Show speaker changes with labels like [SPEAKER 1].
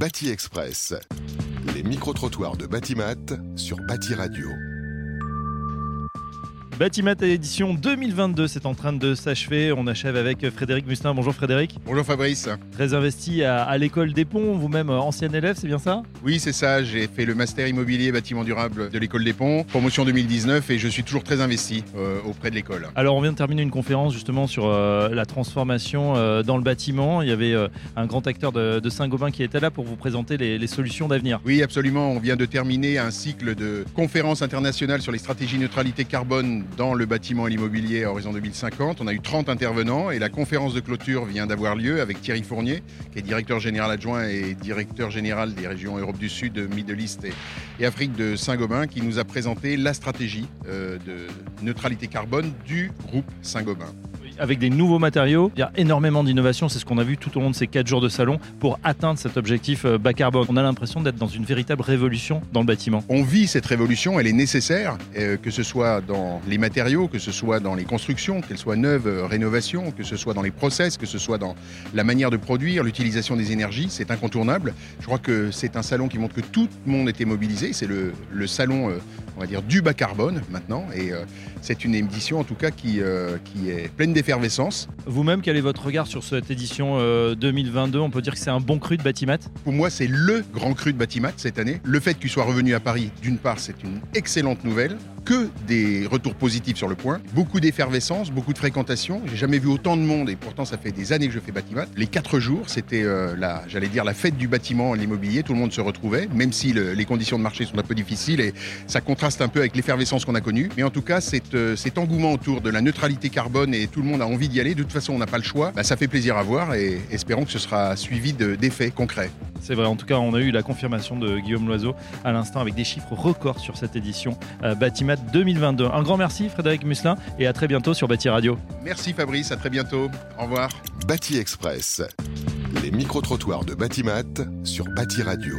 [SPEAKER 1] Bâti Express. Les micro-trottoirs de Batimat sur Bâti Radio.
[SPEAKER 2] Batimat édition 2022, c'est en train de s'achever. On achève avec Frédéric Mustin. Bonjour Frédéric.
[SPEAKER 3] Bonjour Fabrice.
[SPEAKER 2] Très investi à, à l'école des ponts, vous-même euh, ancien élève, c'est bien ça?
[SPEAKER 3] Oui, c'est ça. J'ai fait le master immobilier bâtiment durable de l'école des ponts, promotion 2019, et je suis toujours très investi euh, auprès de l'école.
[SPEAKER 2] Alors on vient de terminer une conférence justement sur euh, la transformation euh, dans le bâtiment. Il y avait un grand acteur de, de Saint-Gobain qui était là pour vous présenter les, les solutions d'avenir.
[SPEAKER 3] Oui, absolument. On vient de terminer un cycle de conférences internationales sur les stratégies neutralité carbone dans le bâtiment et l'immobilier à horizon 2050. On a eu 30 intervenants et la conférence de clôture vient d'avoir lieu avec Thierry Fournier, qui est directeur général adjoint et directeur général des régions Europe du Sud, Middle East et, Afrique de Saint-Gobain, qui nous a présenté la stratégie euh, de neutralité carbone du groupe Saint-Gobain.
[SPEAKER 2] Avec des nouveaux matériaux, il y a énormément d'innovation, c'est ce qu'on a vu tout au long de ces 4 jours de salon pour atteindre cet objectif euh, bas carbone. On a l'impression d'être dans une véritable révolution dans le bâtiment.
[SPEAKER 3] On vit cette révolution, elle est nécessaire, euh, que ce soit dans les matériaux, que ce soit dans les constructions, qu'elles soient neuves, euh, rénovations, que ce soit dans les process, que ce soit dans la manière de produire, l'utilisation des énergies, c'est incontournable. Je crois que c'est un salon qui montre que tout le monde était mobilisé. C'est le, salon, on va dire, du bas carbone maintenant, et c'est une édition en tout cas qui, qui est pleine d'effervescence.
[SPEAKER 2] Vous-même, quel est votre regard sur cette édition euh, 2022 On peut dire que c'est un bon cru de Batimat?
[SPEAKER 3] Pour moi, c'est le grand cru de Batimat cette année. Le fait qu'il soit revenu à Paris, d'une part, c'est une excellente nouvelle. Que des retours positifs sur le point. Beaucoup d'effervescence, beaucoup de fréquentation. J'ai jamais vu autant de monde et pourtant ça fait des années que je fais Batimat. Les quatre jours, c'était euh, la, j'allais dire la fête du bâtiment l'immobilier. Tout le monde se retrouvait, même si le- les conditions de marché sont un peu difficiles et ça contraste un peu avec l'effervescence qu'on a connue. Mais en tout cas, cet, euh, cet engouement autour de la neutralité carbone et tout le monde a envie d'y aller. De toute façon, on n'a pas le choix. Bah, ça fait plaisir à voir et espérons que ce sera suivi de- d'effets concrets.
[SPEAKER 2] C'est vrai, en tout cas, on a eu la confirmation de Guillaume Loiseau à l'instant avec des chiffres records sur cette édition euh, Batimat 2022. Un grand merci Frédéric Musselin et à très bientôt sur Bâti Radio.
[SPEAKER 3] Merci Fabrice, à très bientôt. Au revoir.
[SPEAKER 1] Bâti Express. Les micro-trottoirs de Batimat sur Bâti Radio.